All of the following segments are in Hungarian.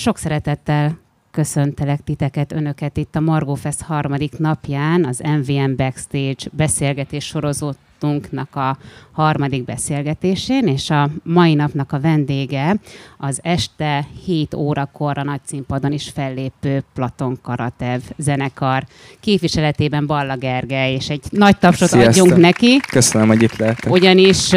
sok szeretettel köszöntelek titeket, önöket itt a Margó Fest harmadik napján, az MVM Backstage beszélgetés sorozatunknak a harmadik beszélgetésén, és a mai napnak a vendége az este 7 órakor a nagy színpadon is fellépő Platon Karatev zenekar képviseletében Balla Gergely, és egy nagy tapsot Sziasztok. adjunk neki. Köszönöm, hogy itt lehetek. Ugyanis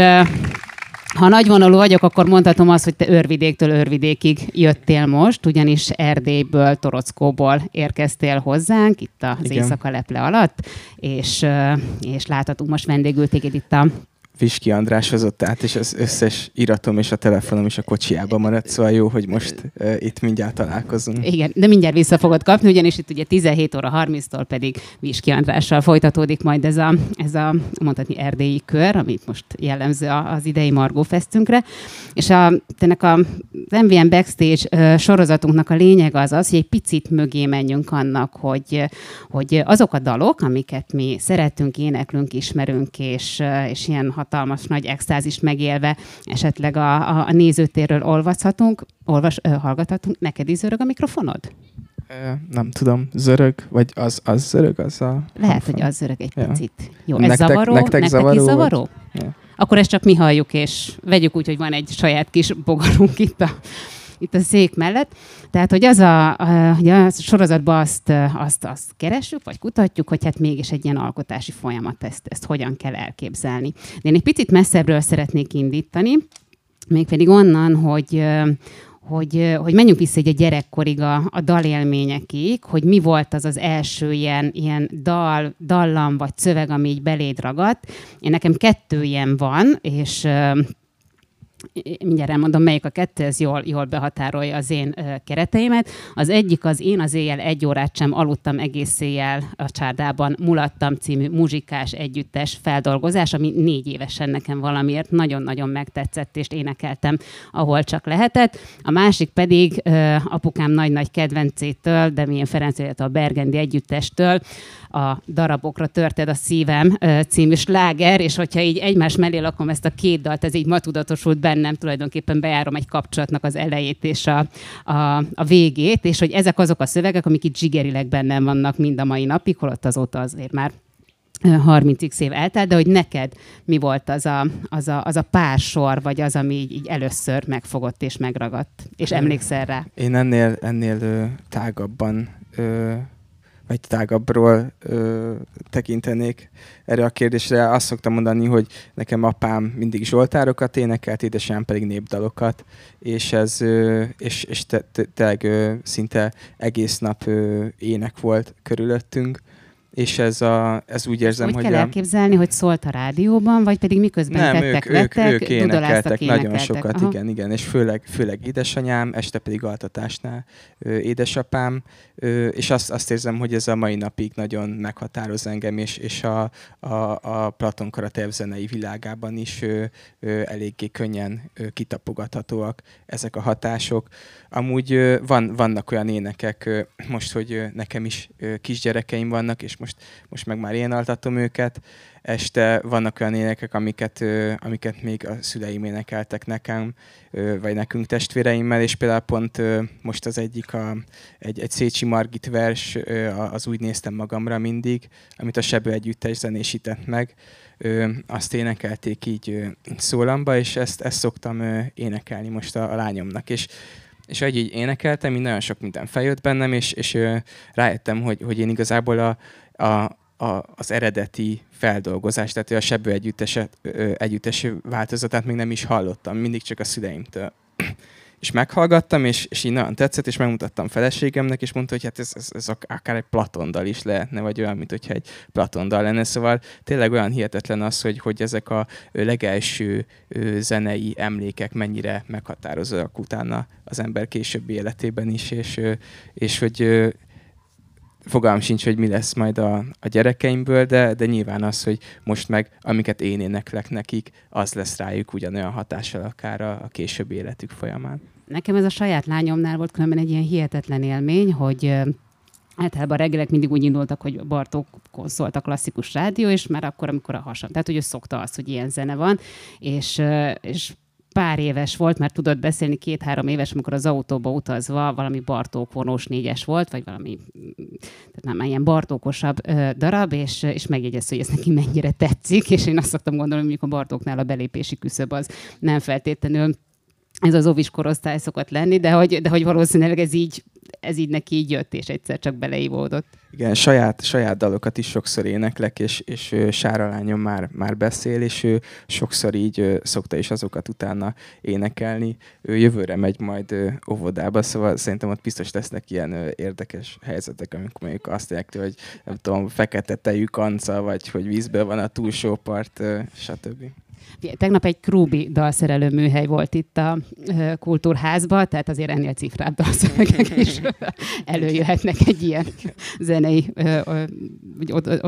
ha nagyvonalú vagyok, akkor mondhatom azt, hogy te Örvidéktől Örvidékig jöttél most, ugyanis Erdélyből, Torockóból érkeztél hozzánk, itt az Igen. éjszaka leple alatt, és, és láthatunk most vendégül téged itt a Viski András hozott át, és az összes iratom és a telefonom is a kocsiában maradt, szóval jó, hogy most uh, itt mindjárt találkozunk. Igen, de mindjárt vissza fogod kapni, ugyanis itt ugye 17 óra 30-tól pedig Viski Andrással folytatódik majd ez a, ez a mondhatni erdélyi kör, amit most jellemző az idei Margó Festünkre. És a, ennek a, MVM Backstage sorozatunknak a lényeg az az, hogy egy picit mögé menjünk annak, hogy, hogy azok a dalok, amiket mi szeretünk, éneklünk, ismerünk, és, és ilyen hatalmas nagy extázis megélve esetleg a, a, a nézőtérről olvashatunk, olvas, ö, hallgathatunk. Neked is zörög a mikrofonod? Nem tudom, zörög, vagy az, az zörög, az a... Lehet, hogy az zörög egy Ja. picit. Jó, ez Nektek- zavaró? nektek nektek zavaró is zavaró? Ja. Akkor ezt csak mi halljuk, és vegyük úgy, hogy van egy saját kis bogarunk itt a, itt a szék mellett. Tehát, hogy az a, a, hogy a sorozatban azt, azt, azt keresünk, vagy kutatjuk, hogy hát mégis egy ilyen alkotási folyamat, ezt, ezt hogyan kell elképzelni. De én egy picit messzebbről szeretnék indítani, mégpedig onnan, hogy, hogy, hogy menjünk vissza egy a gyerekkorig a, a dalélményekig, hogy mi volt az az első ilyen, ilyen dal, dallam vagy szöveg, ami így beléd ragadt. Én nekem kettő ilyen van, és mindjárt elmondom, melyik a kettő, ez jól, jól behatárolja az én kereteimet. Az egyik az én az éjjel egy órát sem aludtam egész éjjel a csárdában, Mulattam című muzsikás együttes feldolgozás, ami négy évesen nekem valamiért nagyon-nagyon megtetszett, és énekeltem, ahol csak lehetett. A másik pedig apukám nagy-nagy kedvencétől, de milyen Ferenc, a Bergendi együttestől, a darabokra törted a szívem ö, című sláger, és hogyha így egymás mellé lakom ezt a két dalt, ez így ma tudatosult bennem, tulajdonképpen bejárom egy kapcsolatnak az elejét és a, a, a végét, és hogy ezek azok a szövegek, amik itt zsigerileg bennem vannak mind a mai napig, holott azóta azért már ö, 30 év eltelt, de hogy neked mi volt az a, az a, az a pár sor, vagy az, ami így, így először megfogott és megragadt, és emlékszel rá? Én ennél, ennél ö, tágabban, ö, vagy tágabbról ö, tekintenék erre a kérdésre. Azt szoktam mondani, hogy nekem apám mindig zsoltárokat énekelt, édesanyám pedig népdalokat, és ez ö, és, és te, te, tényleg ö, szinte egész nap ö, ének volt körülöttünk, és ez, a, ez úgy érzem, Úgy hogy kell a, elképzelni, hogy szólt a rádióban, vagy pedig miközben nem, tettek, ők, ők, vettek, ők énekeltek dudoláztak, nagyon énekeltek. sokat, Aha. igen, igen, és főleg, főleg édesanyám, este pedig altatásnál ö, édesapám, ö, és azt, azt érzem, hogy ez a mai napig nagyon meghatároz engem, és, és a, a, a Platon Karatev zenei világában is ö, ö, eléggé könnyen ö, kitapogathatóak ezek a hatások. Amúgy ö, van, vannak olyan énekek, ö, most, hogy ö, nekem is ö, kisgyerekeim vannak, és most, most meg már én altatom őket, este vannak olyan énekek, amiket, amiket még a szüleim énekeltek nekem, ö, vagy nekünk testvéreimmel, és például pont most az egyik a, egy, egy Szécsi Margit vers, az úgy néztem magamra mindig, amit a Sebő Együttes zenésített meg, azt énekelték így szólamba, és ezt, ezt szoktam énekelni most a, a lányomnak, és és ahogy így énekeltem, így nagyon sok minden feljött bennem, és, és ö, rájöttem, hogy, hogy én igazából a, a, a, az eredeti feldolgozás, tehát a Sebő együttes, együttes változatát még nem is hallottam, mindig csak a szüleimtől. És meghallgattam, és, és így nagyon tetszett, és megmutattam feleségemnek, és mondta, hogy hát ez, ez, ez ak- akár egy platondal is lehetne, vagy olyan, mint hogyha egy platondal lenne. Szóval tényleg olyan hihetetlen az, hogy, hogy ezek a legelső zenei emlékek mennyire meghatározóak utána az ember későbbi életében is, és, és hogy fogalm sincs, hogy mi lesz majd a, a gyerekeimből, de, de nyilván az, hogy most meg, amiket én éneklek nekik, az lesz rájuk ugyanolyan hatással akár a, a későbbi életük folyamán. Nekem ez a saját lányomnál volt különben egy ilyen hihetetlen élmény, hogy általában reggelek mindig úgy indultak, hogy Bartókon szólt a klasszikus rádió, és már akkor, amikor a hasam. Tehát, hogy ő szokta azt, hogy ilyen zene van, és, és pár éves volt, mert tudott beszélni két-három éves, amikor az autóba utazva valami Bartók vonós négyes volt, vagy valami, tehát nem ilyen Bartókosabb ö, darab, és, és megjegyezte, hogy ez neki mennyire tetszik, és én azt szoktam gondolni, hogy mondjuk a Bartóknál a belépési küszöb az nem feltétlenül ez az ovis korosztály szokott lenni, de hogy, de hogy valószínűleg ez így, ez így neki így jött, és egyszer csak beleívódott. Igen, saját, saját dalokat is sokszor éneklek, és, és Sára lányom már, már beszél, és ő sokszor így szokta is azokat utána énekelni. Ő jövőre megy majd óvodába, szóval szerintem ott biztos lesznek ilyen érdekes helyzetek, amikor mondjuk azt jelenti, hogy nem tudom, fekete tejű kanca, vagy hogy vízben van a túlsó part, stb. Tegnap egy Krúbi dalszerelő műhely volt itt a kultúrházban, tehát azért ennél cifrább dalszövegek is előjöhetnek egy ilyen zenei,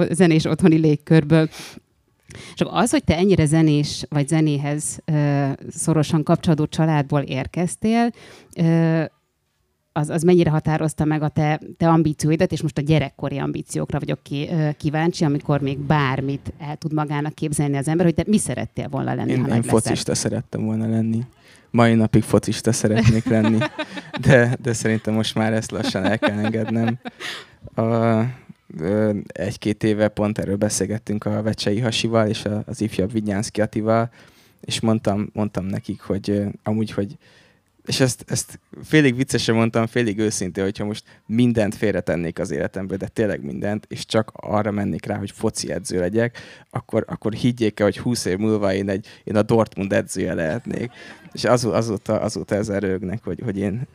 zenés otthoni légkörből. Csak az, hogy te ennyire zenés vagy zenéhez szorosan kapcsolódó családból érkeztél, az, az mennyire határozta meg a te, te ambícióidat, és most a gyerekkori ambíciókra vagyok ki, kíváncsi, amikor még bármit el tud magának képzelni az ember, hogy te mi szerettél volna lenni, Én, ha én focista szerettem volna lenni. Mai napig focista szeretnék lenni, de, de szerintem most már ezt lassan el kell engednem. A, egy-két éve pont erről beszélgettünk a Vecsei Hasival és az ifjabb Vigyánszki Atival, és mondtam, mondtam nekik, hogy amúgy, hogy és ezt, ezt félig viccesen mondtam, félig őszintén, hogyha most mindent félretennék az életemből, de tényleg mindent, és csak arra mennék rá, hogy foci edző legyek, akkor, akkor higgyék el, hogy 20 év múlva én, egy, én a Dortmund edzője lehetnék. És az, azóta, azóta ezzel rögnek, hogy, hogy én...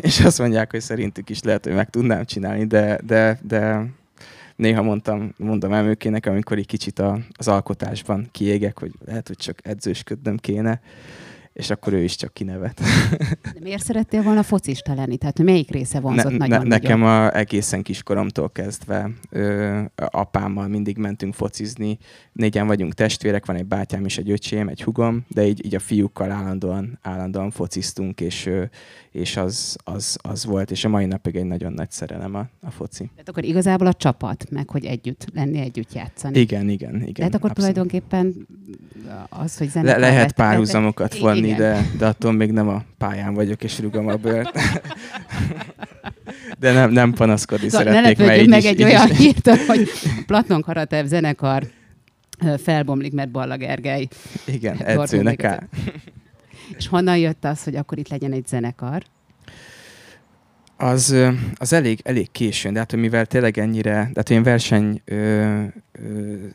És azt mondják, hogy szerintük is lehet, hogy meg tudnám csinálni, de, de, de néha mondtam, mondom emőkének, amikor egy kicsit a, az alkotásban kiégek, hogy lehet, hogy csak edzősködnöm kéne és akkor ő is csak kinevet. De miért szerettél volna focista lenni? Tehát melyik része vonzott ne, nagyon? Ne, nekem a, egészen kiskoromtól kezdve ö, apámmal mindig mentünk focizni. Négyen vagyunk testvérek, van egy bátyám és egy öcsém, egy hugom, de így, így a fiúkkal állandóan, állandóan fociztunk, és, ö, és az, az, az volt, és a mai napig egy nagyon nagy szerelem a, a foci. Tehát akkor igazából a csapat, meg hogy együtt lenni, együtt játszani. Igen, igen, igen. Tehát akkor abszolút. tulajdonképpen az, hogy zenekar Le- lehet párhuzamokat vonni, de, de attól még nem a pályán vagyok, és rugom a bőrt. de nem, nem panaszkodni szóval szeretnék, ne mert meg egy is, olyan hírt, hogy Platon Karatev zenekar felbomlik, mert Balla Gergely. Igen, edzőnek áll. És honnan jött az, hogy akkor itt legyen egy zenekar? Az, az elég, elég későn, de hát mivel tényleg ennyire, de hát én verseny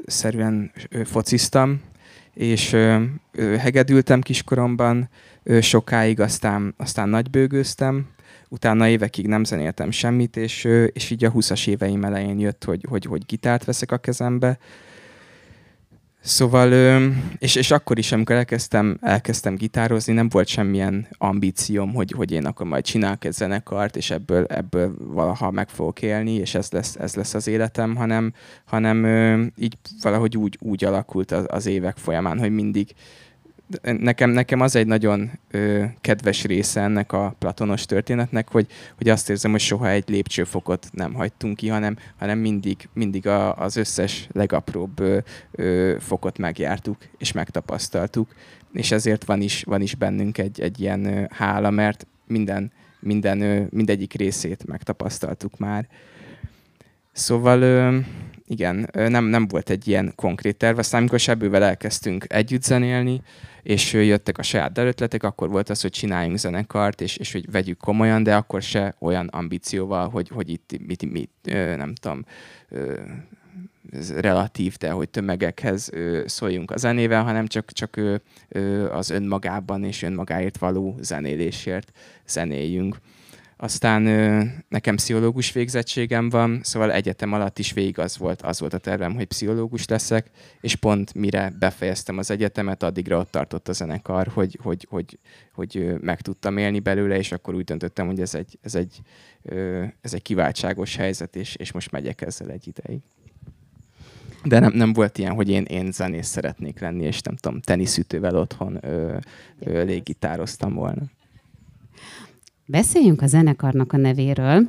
szerűen ö, fociztam, és ö, hegedültem kiskoromban, ö, sokáig, aztán, aztán nagybőgőztem, utána évekig nem zenéltem semmit, és, és így a 20-as éveim elején jött, hogy, hogy, hogy gitárt veszek a kezembe, Szóval, és, és akkor is, amikor elkezdtem, elkezdtem gitározni, nem volt semmilyen ambícióm, hogy, hogy én akkor majd csinálok egy zenekart, és ebből, ebből valaha meg fogok élni, és ez lesz, ez lesz az életem, hanem, hanem így valahogy úgy, úgy alakult az, az évek folyamán, hogy mindig, nekem, nekem az egy nagyon ö, kedves része ennek a platonos történetnek, hogy, hogy azt érzem, hogy soha egy lépcsőfokot nem hagytunk ki, hanem, hanem mindig, mindig a, az összes legapróbb ö, ö, fokot megjártuk és megtapasztaltuk, és ezért van is, van is bennünk egy, egy ilyen ö, hála, mert minden, minden, ö, mindegyik részét megtapasztaltuk már. Szóval ö, igen, nem, nem volt egy ilyen konkrét terv. Aztán amikor Sebővel elkezdtünk együtt zenélni, és jöttek a saját ötletek, akkor volt az, hogy csináljunk zenekart, és, és hogy vegyük komolyan, de akkor se olyan ambícióval, hogy, hogy itt mit, mit, nem tudom, ez relatív, de hogy tömegekhez szóljunk a zenével, hanem csak, csak az önmagában és önmagáért való zenélésért zenéljünk. Aztán nekem pszichológus végzettségem van, szóval egyetem alatt is végig az volt, az volt a tervem, hogy pszichológus leszek, és pont mire befejeztem az egyetemet, addigra ott tartott a zenekar, hogy, hogy, hogy, hogy meg tudtam élni belőle, és akkor úgy döntöttem, hogy ez egy, ez egy, ez egy kiváltságos helyzet, és, és most megyek ezzel egy ideig. De nem, nem volt ilyen, hogy én, én zenész szeretnék lenni, és nem tudom, teniszütővel otthon ö, ö, léggitároztam volna. Beszéljünk a zenekarnak a nevéről,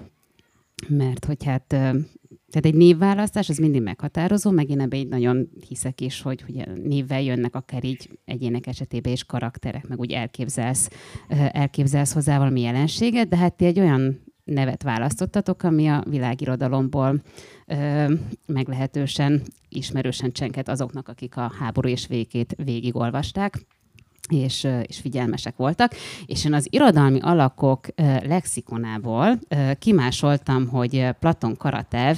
mert hogy hát tehát egy névválasztás az mindig meghatározó, meg én ebbe így nagyon hiszek is, hogy, hogy névvel jönnek akár így egyének esetében is karakterek, meg úgy elképzelsz, elképzelsz hozzá valami jelenséget, de hát ti egy olyan nevet választottatok, ami a világirodalomból ö, meglehetősen ismerősen csenket azoknak, akik a háború és végét végigolvasták és, és figyelmesek voltak. És én az irodalmi alakok lexikonából kimásoltam, hogy Platon Karatev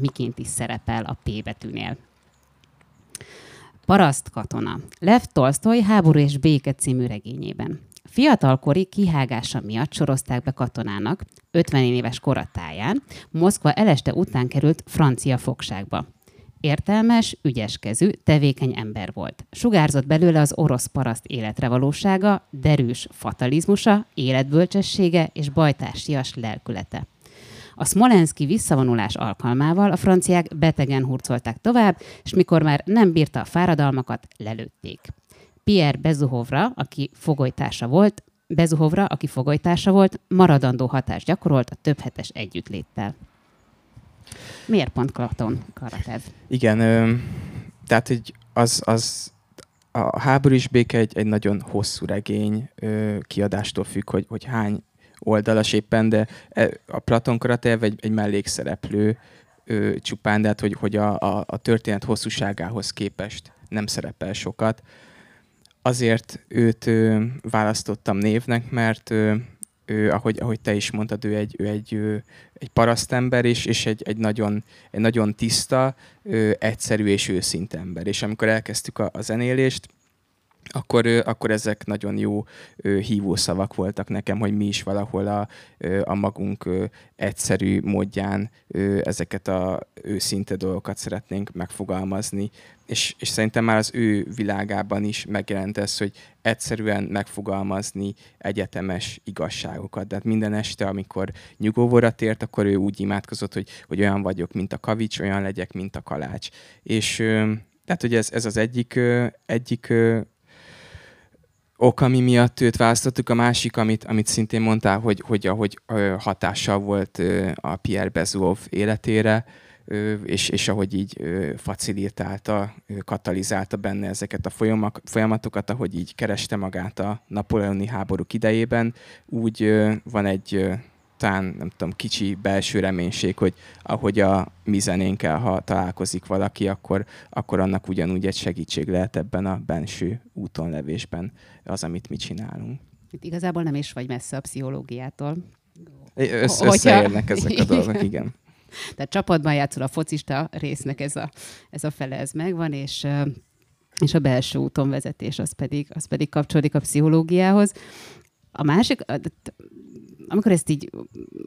miként is szerepel a P betűnél. Paraszt katona. Lev Tolstoy Háború és béke című regényében. Fiatalkori kihágása miatt sorozták be katonának, 50 éves koratáján, Moszkva eleste után került francia fogságba. Értelmes, ügyeskezű, tevékeny ember volt. Sugárzott belőle az orosz paraszt életre valósága, derűs fatalizmusa, életbölcsessége és bajtársias lelkülete. A Smolenski visszavonulás alkalmával a franciák betegen hurcolták tovább, és mikor már nem bírta a fáradalmakat, lelőtték. Pierre Bezuhovra, aki fogolytársa volt, Bezuhovra, aki fogolytársa volt, maradandó hatást gyakorolt a több hetes együttléttel. Miért pont Klaton Karatev? Igen, ö, tehát egy, az, az a háború is béke egy, egy nagyon hosszú regény, ö, kiadástól függ, hogy, hogy hány oldalas éppen, de e, a Platon Karatev egy, egy mellékszereplő ö, csupán, de hát, hogy, hogy a, a, a történet hosszúságához képest nem szerepel sokat. Azért őt ö, választottam névnek, mert ö, ő, ahogy, ahogy te is mondtad, ő egy, ő egy, ő, egy parasztember, és, és egy, egy, nagyon, egy nagyon tiszta, ő, egyszerű és őszinte ember. És amikor elkezdtük a, a zenélést, akkor, akkor ezek nagyon jó hívószavak voltak nekem, hogy mi is valahol a, a magunk egyszerű módján ezeket a őszinte dolgokat szeretnénk megfogalmazni. És, és szerintem már az ő világában is megjelent ez, hogy egyszerűen megfogalmazni egyetemes igazságokat. Tehát minden este, amikor nyugovóra tért, akkor ő úgy imádkozott, hogy, hogy olyan vagyok, mint a kavics, olyan legyek, mint a kalács. És tehát, hogy ez, ez az egyik, egyik ok, ami miatt őt választottuk, a másik, amit, amit szintén mondtál, hogy, hogy ahogy hatással volt a Pierre Bezuov életére, és, és ahogy így facilitálta, katalizálta benne ezeket a folyamatokat, ahogy így kereste magát a napoleoni háborúk idejében, úgy van egy talán nem tudom, kicsi belső reménység, hogy ahogy a mi zenénkkel, ha találkozik valaki, akkor, akkor annak ugyanúgy egy segítség lehet ebben a benső úton levésben az, amit mi csinálunk. Itt igazából nem is vagy messze a pszichológiától. Össz, összeérnek ezek a dolgok, igen. Tehát csapatban játszol a focista résznek ez a, ez a fele, ez megvan, és és a belső úton vezetés, az pedig, az pedig kapcsolódik a pszichológiához. A másik, amikor ezt így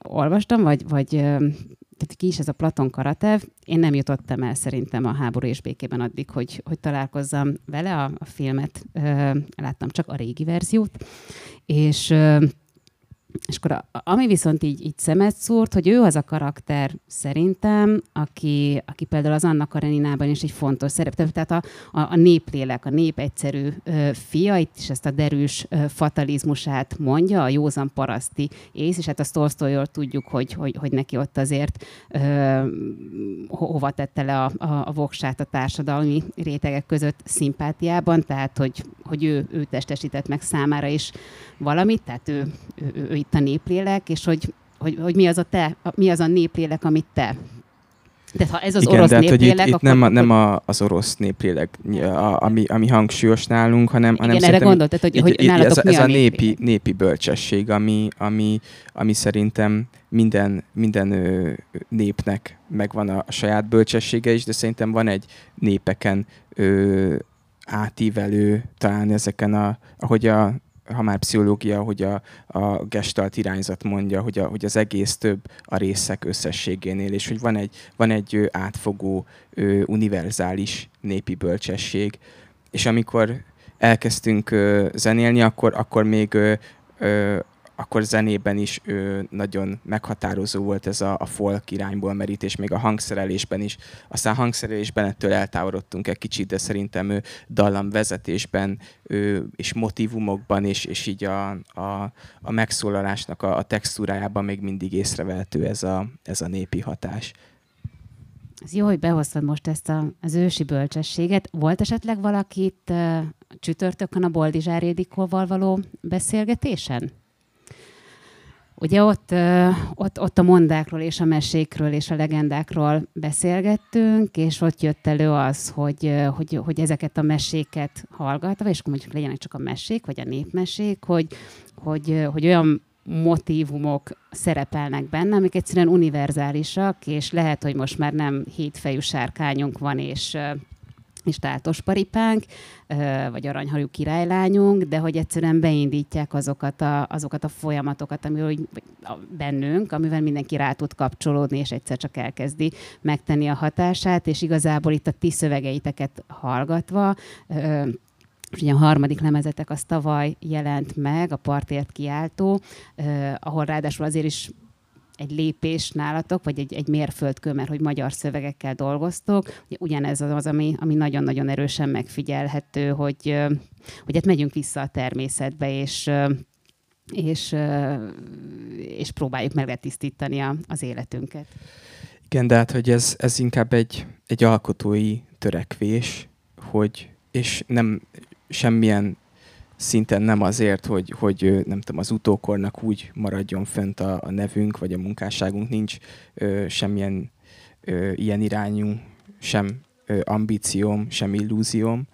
olvastam, vagy, vagy tehát ki is ez a Platon Karatev, én nem jutottam el szerintem a háború és békében addig, hogy, hogy találkozzam vele, a, a filmet láttam csak a régi verziót, és és akkor ami viszont így, így szemet szúrt, hogy ő az a karakter szerintem, aki, aki például az Anna Kareninában is egy fontos szerep. Tehát a, a, a néplélek, a nép egyszerű ö, fia, itt is ezt a derűs ö, fatalizmusát mondja, a józan paraszti ész, és hát a Tolstoyról tudjuk, hogy, hogy, hogy neki ott azért ö, ho, hova tette le a, a, a voksát a társadalmi rétegek között szimpátiában, tehát hogy, hogy ő, ő testesített meg számára is valamit, tehát ő, ő, ő, ő itt a néplélek, és hogy, hogy, hogy mi, az a te, mi az a néplélek, amit te. De ha ez az Igen, orosz de hát, néplélek, itt, itt nem, a, nem a, az orosz néplélek, a, ami, ami hangsúlyos nálunk, hanem, Igen, hanem erre gondoltad, hogy, hogy nálatok ez, mi ez a, a népi, népi bölcsesség, ami, ami, ami szerintem minden, minden ö, népnek megvan a, a saját bölcsessége is, de szerintem van egy népeken ö, átívelő, talán ezeken a, ahogy a ha már pszichológia, hogy a, a gestalt irányzat mondja, hogy, a, hogy az egész több a részek összességénél, és hogy van egy, van egy átfogó, univerzális népi bölcsesség. És amikor elkezdtünk zenélni, akkor, akkor még akkor zenében is ö, nagyon meghatározó volt ez a, a folk irányból merítés, még a hangszerelésben is. Aztán hangszerelésben ettől eltávolodtunk egy kicsit, de szerintem ő dallam vezetésben ö, és motivumokban és, és így a, a, a megszólalásnak a, a textúrájában még mindig észrevehető ez a, ez a népi hatás. Ez jó, hogy behoztad most ezt a, az ősi bölcsességet. Volt esetleg valakit csütörtökön a Boldizsár Édikóval való beszélgetésen? Ugye ott, ott, ott a mondákról és a mesékről és a legendákról beszélgettünk, és ott jött elő az, hogy, hogy, hogy ezeket a meséket hallgatva, és akkor mondjuk legyenek csak a mesék, vagy a népmesék, hogy, hogy, hogy olyan motivumok szerepelnek benne, amik egyszerűen univerzálisak, és lehet, hogy most már nem hétfejű sárkányunk van, és és tátos paripánk, vagy aranyhajú királylányunk, de hogy egyszerűen beindítják azokat a, azokat a folyamatokat, amivel bennünk, amivel mindenki rá tud kapcsolódni, és egyszer csak elkezdi megtenni a hatását, és igazából itt a ti szövegeiteket hallgatva, és ugye a harmadik lemezetek az tavaly jelent meg, a partért kiáltó, ahol ráadásul azért is egy lépés nálatok, vagy egy, egy mérföldkő, mert hogy magyar szövegekkel dolgoztok. Ugyanez az, ami, ami nagyon-nagyon erősen megfigyelhető, hogy, hogy hát megyünk vissza a természetbe, és, és, és próbáljuk a, az életünket. Igen, de hát, hogy ez, ez inkább egy, egy alkotói törekvés, hogy, és nem semmilyen szinten nem azért, hogy, hogy nem tudom, az utókornak úgy maradjon fönt a, a nevünk, vagy a munkásságunk, nincs ö, semmilyen ö, ilyen irányú, sem ö, ambícióm, sem illúzióm,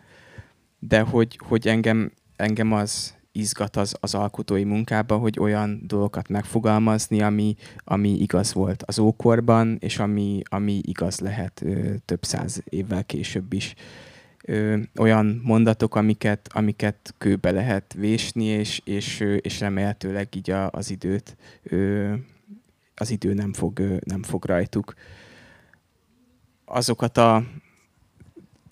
de hogy, hogy engem, engem az izgat az, az alkotói munkába, hogy olyan dolgokat megfogalmazni, ami, ami igaz volt az ókorban, és ami, ami igaz lehet ö, több száz évvel később is. ö, olyan mondatok, amiket, amiket kőbe lehet vésni, és, és, és remélhetőleg így a, az időt ö, az idő nem fog, ö, nem fog rajtuk. Azokat a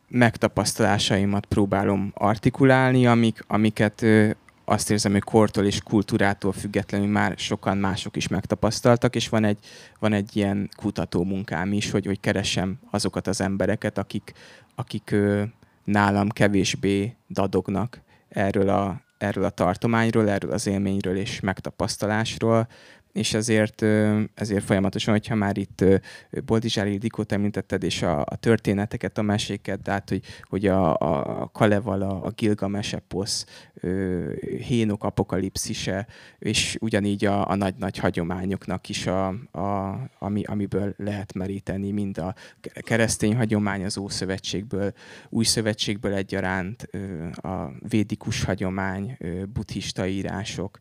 megtapasztalásaimat próbálom artikulálni, amik, amiket ö, azt érzem, hogy kortól és kultúrától függetlenül már sokan mások is megtapasztaltak, és van egy, van egy ilyen kutató munkám is, hogy, hogy keresem azokat az embereket, akik, akik ö, nálam kevésbé dadognak erről a, erről a tartományról, erről az élményről és megtapasztalásról, és ezért, ezért folyamatosan, hogyha már itt Boldizsár Ildikót említetted, és a, a történeteket, a meséket, de hát, hogy, hogy a, a Kalevala, a Gilgames eposz, Hénok apokalipszise, és ugyanígy a, a nagy-nagy hagyományoknak is, a, a, ami, amiből lehet meríteni, mind a keresztény hagyomány az Ószövetségből, Új Szövetségből egyaránt, a védikus hagyomány, buddhista írások,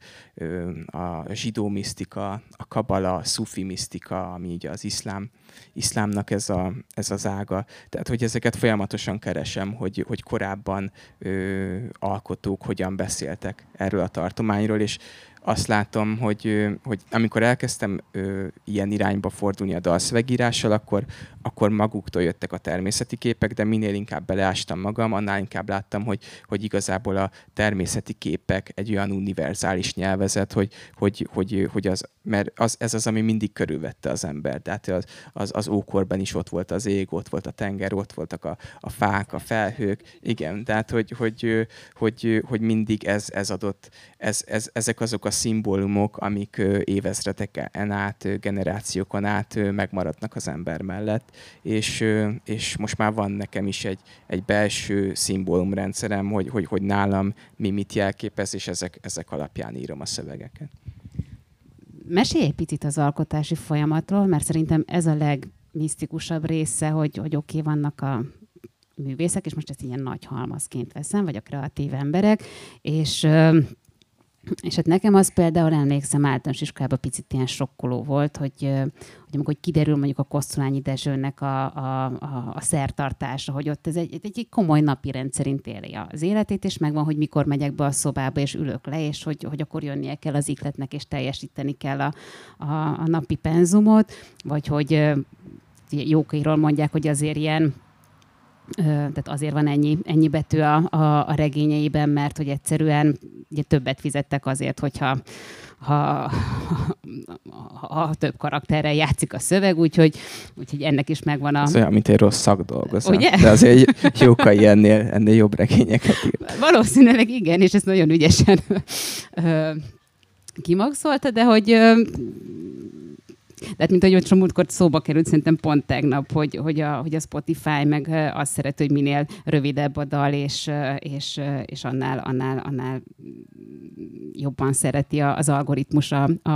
a zsidó misztika, a, a kabala, a szufi misztika, ami így az iszlám, iszlámnak ez, a, ez az ága. Tehát, hogy ezeket folyamatosan keresem, hogy, hogy korábban ö, alkotók hogyan beszéltek erről a tartományról, és azt látom, hogy, hogy amikor elkezdtem ö, ilyen irányba fordulni a dalszövegírással, akkor, akkor maguktól jöttek a természeti képek, de minél inkább beleástam magam, annál inkább láttam, hogy, hogy igazából a természeti képek egy olyan univerzális nyelvezet, hogy, hogy, hogy, hogy az, mert az, ez az, ami mindig körülvette az ember. Tehát az, az, az ókorban is ott volt az ég, ott volt a tenger, ott voltak a, a fák, a felhők. Igen, tehát hogy, hogy, hogy, hogy mindig ez, ez adott, ez, ez, ezek azok a szimbólumok, amik évezredeken át, generációkon át megmaradnak az ember mellett, és, és most már van nekem is egy, egy belső szimbólumrendszerem, hogy, hogy, hogy nálam mi mit jelképez, és ezek, ezek alapján írom a szövegeket. Mesélj egy picit az alkotási folyamatról, mert szerintem ez a legmisztikusabb része, hogy, hogy oké, okay, vannak a művészek, és most ezt ilyen nagy halmazként veszem, vagy a kreatív emberek, és és hát nekem az például emlékszem általános iskolában picit ilyen sokkoló volt, hogy, hogy amikor kiderül mondjuk a Kosztolányi Dezsőnek a, a, a, a szertartása, hogy ott ez egy, egy komoly napi rendszerint éli az életét, és megvan, hogy mikor megyek be a szobába, és ülök le, és hogy, hogy akkor jönnie kell az ikletnek, és teljesíteni kell a, a, a napi penzumot, vagy hogy jókairól mondják, hogy azért ilyen tehát azért van ennyi, ennyi betű a, a, a regényeiben, mert hogy egyszerűen ugye többet fizettek azért, hogyha ha, ha, ha több karakterrel játszik a szöveg, úgyhogy, úgyhogy ennek is megvan a... Ez olyan, mint egy rossz szakdolgozat. Ugye? De azért Jókai ennél, ennél jobb regényeket ír. Valószínűleg igen, és ezt nagyon ügyesen kimaxolta, de hogy Tehát, mint ahogy a múltkor szóba került, szerintem pont tegnap, hogy, hogy, a, hogy a Spotify meg azt szeret, hogy minél rövidebb a dal, és, és, és annál, annál, annál jobban szereti az algoritmus a, a,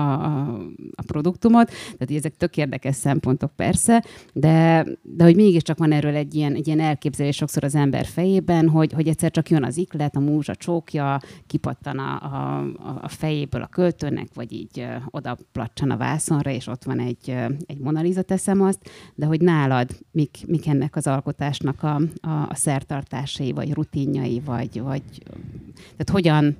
a produktumot. Tehát, hogy ezek tök érdekes szempontok persze, de, de hogy mégiscsak van erről egy ilyen, egy ilyen elképzelés sokszor az ember fejében, hogy, hogy egyszer csak jön az iklet, a múzsa csókja, kipattan a, a, a fejéből a költőnek, vagy így oda placsan a vászonra, és ott van egy, egy Monaliza teszem azt, de hogy nálad mik, mik ennek az alkotásnak a, a, a szertartásai, vagy rutinjai, vagy, vagy tehát hogyan,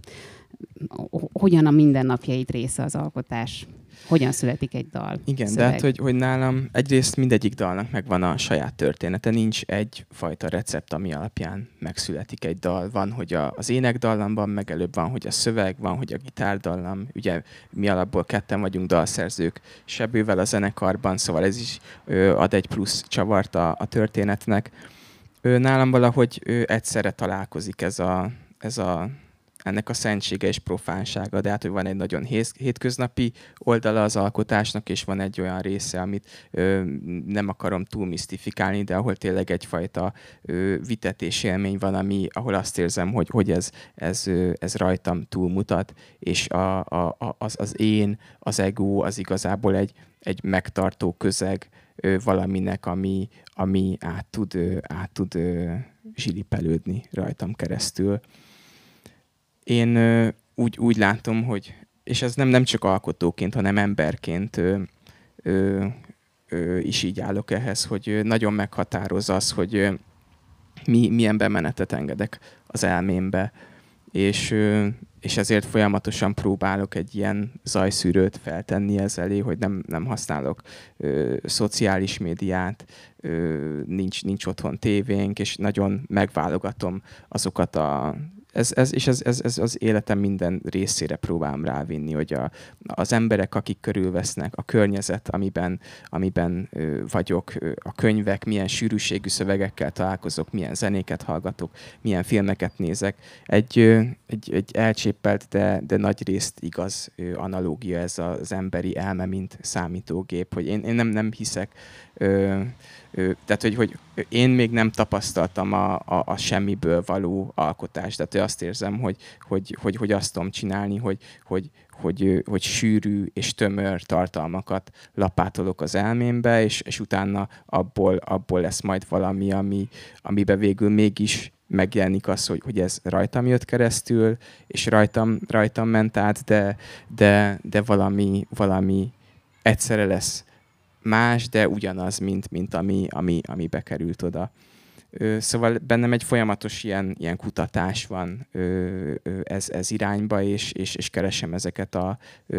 hogyan a mindennapjaid része az alkotás? Hogyan születik egy dal. Igen, szöveg. de hát, hogy, hogy nálam egyrészt mindegyik dalnak megvan a saját története. Nincs egy fajta recept, ami alapján megszületik egy dal. Van, hogy a, az énekdallamban, meg előbb van, hogy a szöveg, van, hogy a gitárdallam. Ugye mi alapból ketten vagyunk dalszerzők, sebővel a zenekarban, szóval ez is ö, ad egy plusz csavart a, a történetnek. Ö, nálam valahogy ö, egyszerre találkozik ez a, ez a ennek a szentsége és profánsága, de hát, hogy van egy nagyon hétköznapi oldala az alkotásnak, és van egy olyan része, amit ö, nem akarom túl misztifikálni, de ahol tényleg egyfajta ö, vitetés élmény van, ami, ahol azt érzem, hogy, hogy ez, ez, ö, ez rajtam túlmutat, és a, a, az, az én, az ego, az igazából egy, egy megtartó közeg ö, valaminek, ami, ami át tud, ö, át tud ö, zsilipelődni rajtam keresztül én úgy, úgy látom, hogy, és ez nem, nem csak alkotóként, hanem emberként ö, ö, ö, is így állok ehhez, hogy nagyon meghatároz az, hogy mi, milyen bemenetet engedek az elmémbe, és, és ezért folyamatosan próbálok egy ilyen zajszűrőt feltenni ez elé, hogy nem, nem használok ö, szociális médiát, ö, nincs, nincs otthon tévénk, és nagyon megválogatom azokat a ez, ez, és ez, ez, ez, az életem minden részére próbálom rávinni, hogy a, az emberek, akik körülvesznek, a környezet, amiben, amiben ö, vagyok, ö, a könyvek, milyen sűrűségű szövegekkel találkozok, milyen zenéket hallgatok, milyen filmeket nézek. Egy, ö, egy, egy elcsépelt, de, de nagy részt igaz ö, analógia ez az emberi elme, mint számítógép, hogy én, én nem, nem hiszek ö, tehát, hogy, hogy én még nem tapasztaltam a, a, a semmiből való alkotást, tehát azt érzem, hogy, hogy, hogy, hogy azt tudom csinálni, hogy, hogy, hogy, hogy sűrű és tömör tartalmakat lapátolok az elmémbe, és, és utána abból, abból lesz majd valami, ami, amiben végül mégis megjelenik az, hogy, hogy ez rajtam jött keresztül, és rajtam, rajtam ment át, de, de, de valami, valami egyszerre lesz más, de ugyanaz, mint, mint ami, ami, ami bekerült oda. Szóval bennem egy folyamatos ilyen, ilyen kutatás van ez, ez irányba, és, és, és keresem ezeket a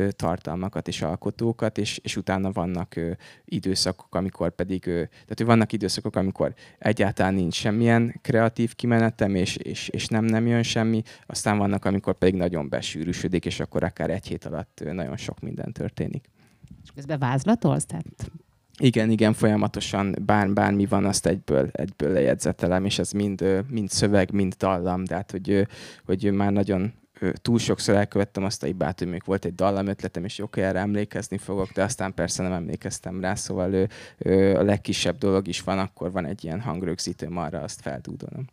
tartalmakat és alkotókat, és, és utána vannak időszakok, amikor pedig, tehát hogy vannak időszakok, amikor egyáltalán nincs semmilyen kreatív kimenetem, és, és, és nem, nem jön semmi, aztán vannak, amikor pedig nagyon besűrűsödik, és akkor akár egy hét alatt nagyon sok minden történik. És közben vázlatolsz? Tehát igen, igen, folyamatosan bár, bármi van, azt egyből, egyből lejegyzetelem, és ez mind, mind szöveg, mind dallam, de hát, hogy, hogy már nagyon túl sokszor elkövettem azt a hibát, hogy még volt egy dallam ötletem, és oké, erre emlékezni fogok, de aztán persze nem emlékeztem rá, szóval a legkisebb dolog is van, akkor van egy ilyen hangrögzítőm, arra azt feldúdolom.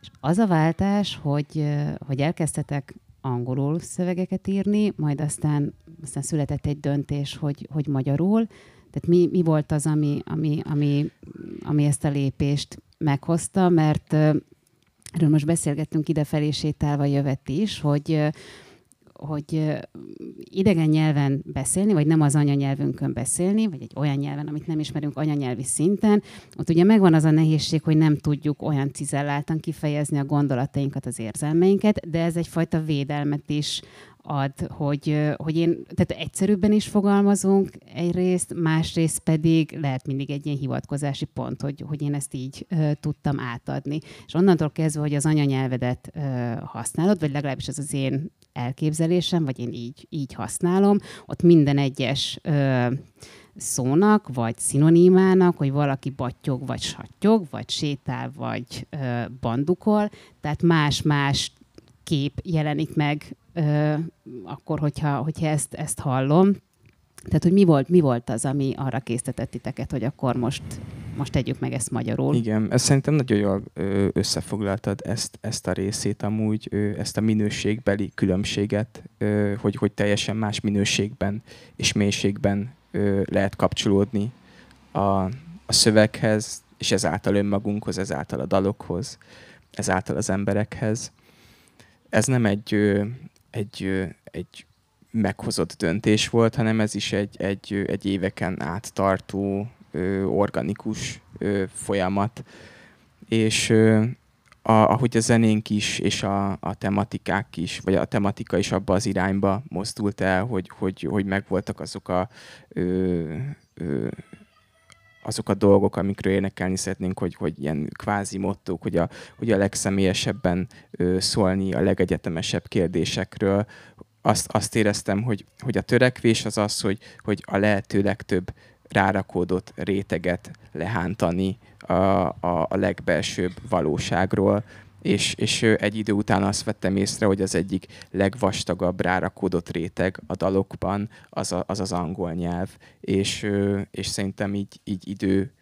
És az a váltás, hogy, hogy elkezdtetek angolul szövegeket írni, majd aztán, aztán született egy döntés, hogy, hogy magyarul. Tehát mi, mi volt az, ami, ami, ami, ami ezt a lépést meghozta, mert erről most beszélgettünk idefelé sétálva jövet is, hogy hogy idegen nyelven beszélni, vagy nem az anyanyelvünkön beszélni, vagy egy olyan nyelven, amit nem ismerünk anyanyelvi szinten, ott ugye megvan az a nehézség, hogy nem tudjuk olyan cizelláltan kifejezni a gondolatainkat, az érzelmeinket, de ez egyfajta védelmet is ad, hogy, hogy én, tehát egyszerűbben is fogalmazunk egyrészt, másrészt pedig lehet mindig egy ilyen hivatkozási pont, hogy, hogy én ezt így uh, tudtam átadni. És onnantól kezdve, hogy az anyanyelvedet uh, használod, vagy legalábbis ez az én elképzelésem, vagy én így, így használom, ott minden egyes uh, szónak, vagy szinonimának, hogy valaki battyog, vagy sattyog, vagy sétál, vagy ö, bandukol, tehát más-más kép jelenik meg ö, akkor, hogyha, hogyha ezt, ezt hallom. Tehát, hogy mi volt, mi volt az, ami arra késztetett titeket, hogy akkor most, most tegyük meg ezt magyarul? Igen, ezt szerintem nagyon jól összefoglaltad ezt, ezt a részét amúgy, ezt a minőségbeli különbséget, hogy, hogy teljesen más minőségben és mélységben lehet kapcsolódni a, a szöveghez, és ezáltal önmagunkhoz, ezáltal a dalokhoz, ezáltal az emberekhez. Ez nem egy, egy, egy meghozott döntés volt, hanem ez is egy, egy, egy éveken át tartó organikus folyamat. És a, ahogy a zenénk is, és a, a tematikák is, vagy a tematika is abba az irányba mozdult el, hogy, hogy, hogy megvoltak azok a ö, ö, azok a dolgok, amikről énekelni szeretnénk, hogy, hogy ilyen kvázi mottók, hogy a, hogy a legszemélyesebben ö, szólni a legegyetemesebb kérdésekről. Azt, azt éreztem, hogy, hogy a törekvés az az, hogy, hogy a lehető legtöbb rárakódott réteget lehántani a, a, a legbelsőbb valóságról, és, és egy idő után azt vettem észre, hogy az egyik legvastagabb rárakódott réteg a dalokban az a, az, az angol nyelv, és, és szerintem így, így idő,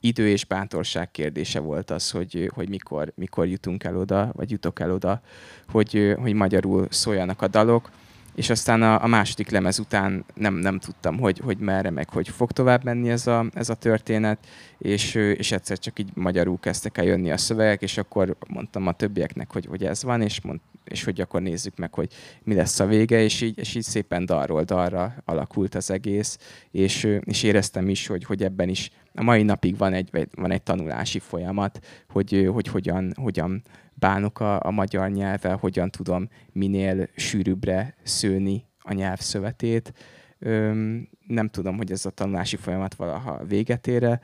idő és bántorság kérdése volt az, hogy, hogy mikor, mikor jutunk el oda, vagy jutok el oda, hogy, hogy magyarul szóljanak a dalok és aztán a, a második lemez után nem, nem tudtam, hogy, hogy merre, meg hogy fog tovább menni ez a, ez a történet, és, és egyszer csak így magyarul kezdtek el jönni a szövegek, és akkor mondtam a többieknek, hogy, hogy ez van, és, mond, és hogy akkor nézzük meg, hogy mi lesz a vége, és így, és így szépen dalról dalra alakult az egész, és, és éreztem is, hogy, hogy ebben is a mai napig van egy, van egy tanulási folyamat, hogy, hogy hogyan, hogyan bánok a, a magyar nyelvvel, hogyan tudom minél sűrűbbre szőni a nyelvszövetét. Öm, nem tudom, hogy ez a tanulási folyamat valaha véget ére,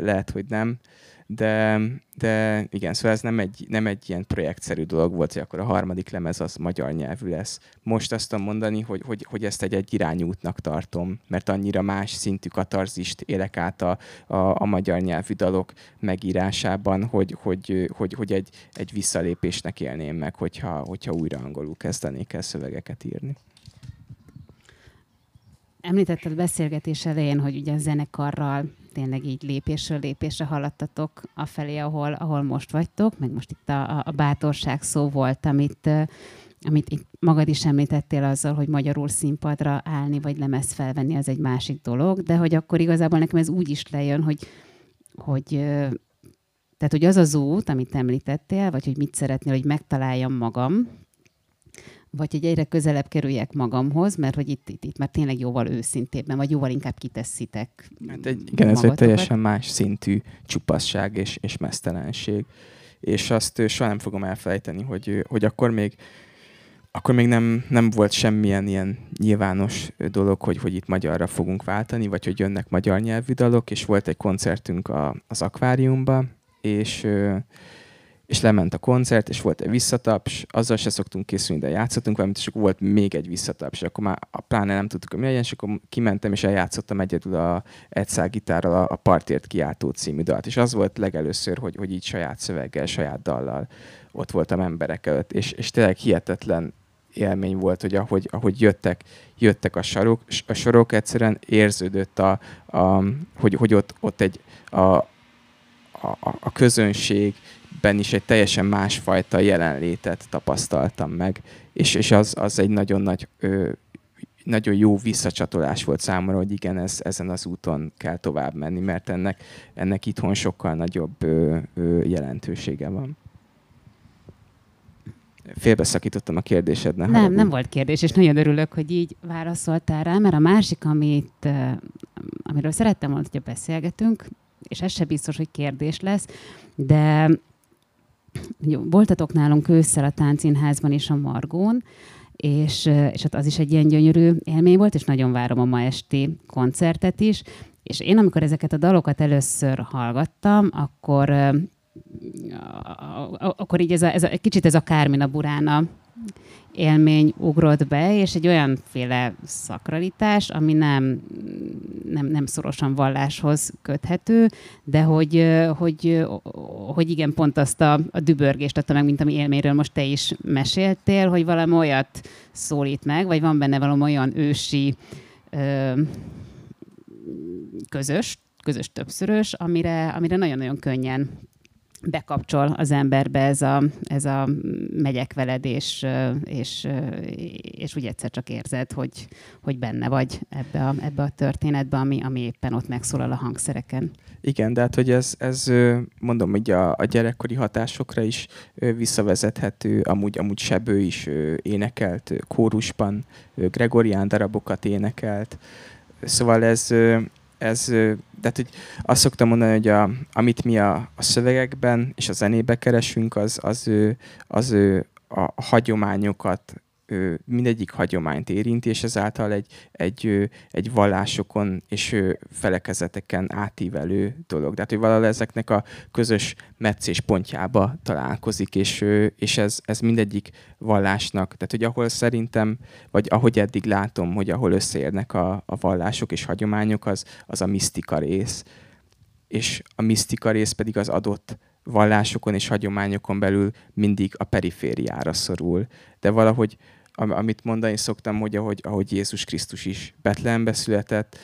lehet, hogy nem, de, de igen, szóval ez nem egy, nem egy ilyen projektszerű dolog volt, hogy akkor a harmadik lemez az magyar nyelvű lesz. Most azt tudom mondani, hogy, hogy, hogy ezt egy, egy irányútnak tartom, mert annyira más szintű katarzist élek át a, a, a magyar nyelvű dalok megírásában, hogy, hogy, hogy, hogy egy, egy visszalépésnek élném meg, hogyha, hogyha újra angolul kezdenék el szövegeket írni. Említetted beszélgetés elején, hogy ugye a zenekarral tényleg így lépésről lépésre haladtatok felé, ahol, ahol most vagytok, meg most itt a, a bátorság szó volt, amit, amit itt magad is említettél azzal, hogy magyarul színpadra állni, vagy lemez felvenni, az egy másik dolog, de hogy akkor igazából nekem ez úgy is lejön, hogy, hogy tehát, hogy az az út, amit említettél, vagy hogy mit szeretnél, hogy megtaláljam magam, vagy hogy egyre közelebb kerüljek magamhoz, mert hogy itt, itt, itt már tényleg jóval őszintébben, vagy jóval inkább kitesszitek hát egy, Igen, ez egy teljesen más szintű csupasság és, és mesztelenség. És azt soha nem fogom elfelejteni, hogy, hogy akkor még akkor még nem, nem volt semmilyen ilyen nyilvános dolog, hogy, hogy itt magyarra fogunk váltani, vagy hogy jönnek magyar nyelvű dalok, és volt egy koncertünk a, az akváriumba, és és lement a koncert, és volt egy visszataps, azzal se szoktunk készülni, de játszottunk valamit, és akkor volt még egy visszataps, és akkor már a pláne nem tudtuk, hogy mi legyen, és akkor kimentem, és eljátszottam egyedül a egy gitárral a, a Partért kiáltó című dalt, és az volt legelőször, hogy, hogy így saját szöveggel, saját dallal ott voltam emberek előtt, és, és tényleg hihetetlen élmény volt, hogy ahogy, ahogy jöttek, jöttek a, sarok, a sorok, egyszerűen érződött, a, a, hogy, hogy ott, ott egy, a, a, a közönség, ben is egy teljesen másfajta jelenlétet tapasztaltam meg, és, és az, az egy nagyon nagy ö, nagyon jó visszacsatolás volt számomra, hogy igen, ez, ezen az úton kell tovább menni, mert ennek, ennek itthon sokkal nagyobb ö, ö, jelentősége van. Félbeszakítottam a kérdésednek. Nem, nem volt kérdés, és nagyon örülök, hogy így válaszoltál rá, mert a másik, amit, amiről szerettem volna, hogy beszélgetünk, és ez se biztos, hogy kérdés lesz, de voltatok nálunk ősszel a Táncinházban és a Margón, és, és hát az is egy ilyen gyönyörű élmény volt, és nagyon várom a ma esti koncertet is. És én, amikor ezeket a dalokat először hallgattam, akkor akkor így ez a, ez a, kicsit ez a Kármina Burána élmény ugrott be, és egy olyanféle szakralitás, ami nem, nem, nem szorosan valláshoz köthető, de hogy, hogy, hogy igen, pont azt a, a dübörgést adta meg, mint ami élményről most te is meséltél, hogy valami olyat szólít meg, vagy van benne valami olyan ősi ö, közös, közös többszörös, amire, amire nagyon-nagyon könnyen bekapcsol az emberbe ez a, ez a megyek veled, és, és, és úgy egyszer csak érzed, hogy, hogy benne vagy ebbe a, ebbe a történetbe, ami, ami éppen ott megszólal a hangszereken. Igen, de hát, hogy ez, ez mondom, hogy a, a gyerekkori hatásokra is visszavezethető, amúgy, amúgy Sebő is énekelt kórusban, Gregorián darabokat énekelt, Szóval ez, ez, de hogy azt szoktam mondani, hogy a, amit mi a, a szövegekben és a zenébe keresünk, az, az, az, az a, a hagyományokat mindegyik hagyományt érinti, és ezáltal egy, egy, egy vallásokon és felekezeteken átívelő dolog. Tehát, hogy valahol ezeknek a közös meccés pontjába találkozik, és, és ez, ez mindegyik vallásnak, tehát, hogy ahol szerintem, vagy ahogy eddig látom, hogy ahol összeérnek a, a vallások és hagyományok, az, az a misztika rész. És a misztika rész pedig az adott vallásokon és hagyományokon belül mindig a perifériára szorul. De valahogy amit mondani szoktam, hogy ahogy, ahogy Jézus Krisztus is Betlehembe született,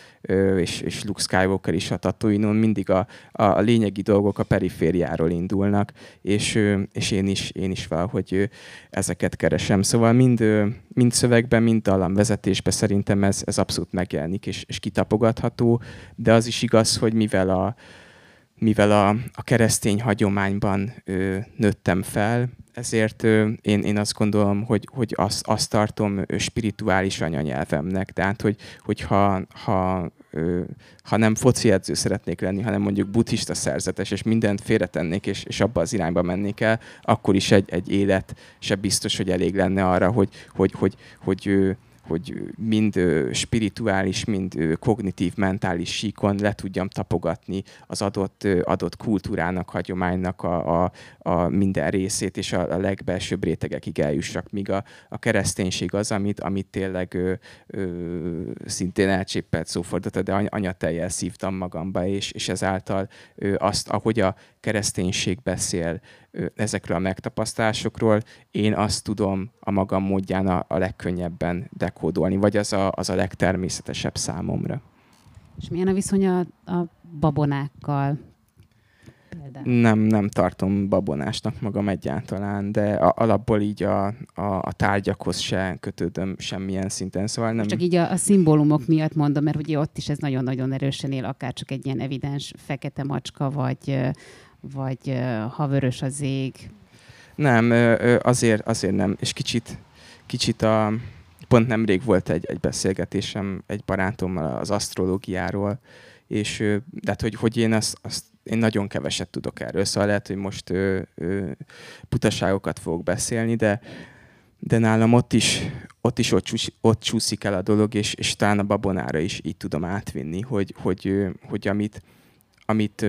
és, és Luke Skywalker is a Tatooine-on, mindig a, a, a lényegi dolgok a perifériáról indulnak, és, és én, is, én is valahogy ezeket keresem. Szóval mind, mind szövegben, mind dallamvezetésben szerintem ez, ez abszolút megjelenik, és, és kitapogatható, de az is igaz, hogy mivel a, mivel a, a keresztény hagyományban ö, nőttem fel, ezért én, én azt gondolom, hogy, hogy azt, azt tartom spirituális anyanyelvemnek. Tehát, hogy, hogyha ha, ha nem foci edző szeretnék lenni, hanem mondjuk buddhista szerzetes, és mindent félretennék, és, és abba az irányba mennék el, akkor is egy, egy élet se biztos, hogy elég lenne arra, hogy, hogy, hogy, hogy, hogy hogy mind spirituális, mind kognitív, mentális síkon le tudjam tapogatni az adott, adott kultúrának, hagyománynak a, a, a minden részét, és a, a legbelsőbb rétegekig eljussak, míg a, a kereszténység az, amit, amit tényleg ö, ö, szintén elcséppelt szófordata, de anyateljel szívtam magamba, és, és ezáltal ö, azt, ahogy a kereszténység beszél ezekről a megtapasztalásokról, én azt tudom a magam módján a, a legkönnyebben dekódolni, vagy az a, az a legtermészetesebb számomra. És milyen a viszony a, a babonákkal? Például? Nem, nem tartom babonásnak magam egyáltalán, de a, alapból így a, a, a tárgyakhoz se kötődöm semmilyen szinten. Szóval nem... Csak így a, a szimbólumok miatt mondom, mert ugye ott is ez nagyon-nagyon erősen él, akár csak egy ilyen evidens fekete macska, vagy vagy ha vörös az ég? Nem, azért, azért nem. És kicsit, kicsit a, pont nemrég volt egy, egy beszélgetésem egy barátommal az asztrológiáról, és de hát, hogy, hogy én azt, azt én nagyon keveset tudok erről, szóval lehet, hogy most ö, ö, putaságokat fogok beszélni, de, de nálam ott is ott, is ott, csúsz, ott csúszik el a dolog, és, és talán a babonára is így tudom átvinni, hogy, hogy, hogy amit, amit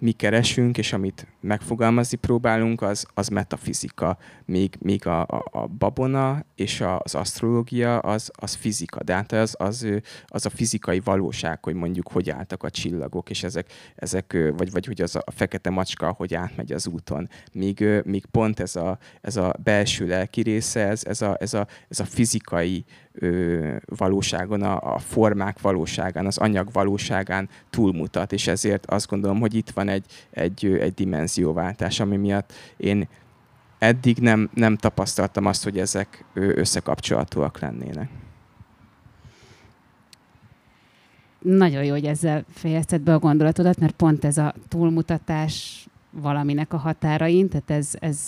mi keresünk, és amit megfogalmazni próbálunk, az, az metafizika. Még, még a, a, a babona és az asztrológia az, az fizika, de hát az, az, az a fizikai valóság, hogy mondjuk hogy álltak a csillagok, és ezek, ezek vagy, vagy hogy az a fekete macska, hogy átmegy az úton. Míg, míg pont ez a, ez a belső lelki része, ez, ez, a, ez, a, ez a fizikai ö, valóságon, a, a formák valóságán, az anyag valóságán túlmutat, és ezért azt gondolom, hogy itt van egy, egy, egy dimenzióváltás, ami miatt én eddig nem, nem tapasztaltam azt, hogy ezek összekapcsolhatóak lennének. Nagyon jó, hogy ezzel fejezted be a gondolatodat, mert pont ez a túlmutatás valaminek a határain, tehát ez, ez,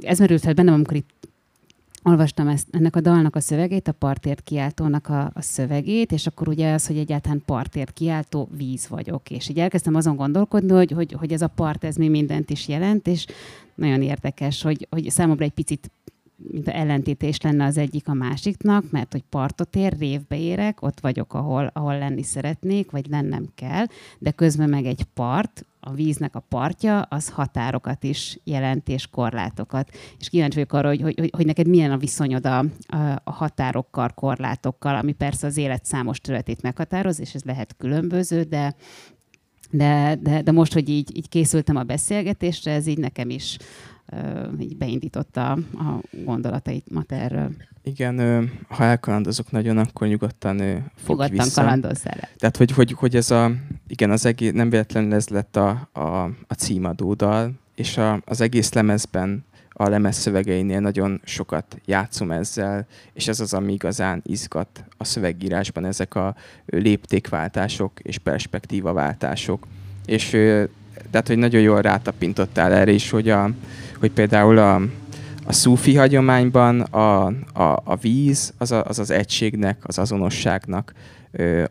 ez merült fel bennem, amikor itt olvastam ezt, ennek a dalnak a szövegét, a partért kiáltónak a, a szövegét, és akkor ugye az, hogy egyáltalán partért kiáltó víz vagyok. És így elkezdtem azon gondolkodni, hogy, hogy, hogy ez a part, ez mi mindent is jelent, és nagyon érdekes, hogy, hogy számomra egy picit mint a ellentétés lenne az egyik a másiknak, mert hogy partot ér, révbe érek, ott vagyok, ahol, ahol lenni szeretnék, vagy lennem kell, de közben meg egy part, a víznek a partja, az határokat is jelent, és korlátokat. És kíváncsi vagyok arra, hogy, hogy, hogy neked milyen a viszonyod a, a határokkal, korlátokkal, ami persze az élet számos területét meghatároz, és ez lehet különböző, de, de, de, de most, hogy így, így készültem a beszélgetésre, ez így nekem is így beindította a gondolatait erről. Igen, ha elkalandozok nagyon, akkor nyugodtan nyugodtan vissza. kalandozz el. Tehát, hogy, hogy, hogy ez a, igen, az egész, nem véletlenül ez lett a, a, a címadó dal, és a, az egész lemezben a lemez szövegeinél nagyon sokat játszom ezzel, és ez az, ami igazán izgat a szövegírásban, ezek a léptékváltások és perspektívaváltások. És tehát, hogy nagyon jól rátapintottál erre is, hogy, a, hogy például a, a szúfi hagyományban a, a, a víz az, a, az az egységnek, az azonosságnak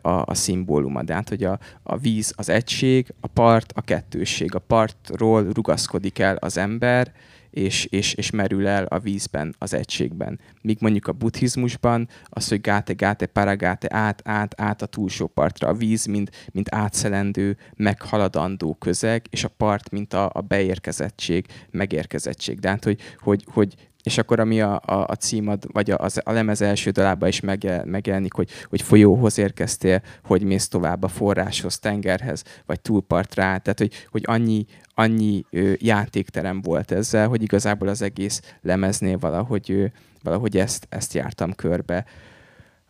a, a szimbóluma. De hát, hogy a, a víz az egység, a part a kettősség. A partról rugaszkodik el az ember, és, és, és merül el a vízben, az egységben. Míg mondjuk a buddhizmusban az, hogy gáte, gáte, paragáte, át, át, át a túlsó partra. A víz, mint, mint átszelendő, meghaladandó közeg, és a part, mint a, a beérkezettség, megérkezettség. De hát, hogy, hogy, hogy és akkor ami a, a, a címad, vagy a, a lemez első dalában is megjel, megjelenik, hogy, hogy folyóhoz érkeztél, hogy mész tovább a forráshoz, tengerhez, vagy túlpartra, tehát hogy, hogy annyi, annyi ö, játékterem volt ezzel, hogy igazából az egész lemeznél valahogy, ö, valahogy ezt, ezt jártam körbe.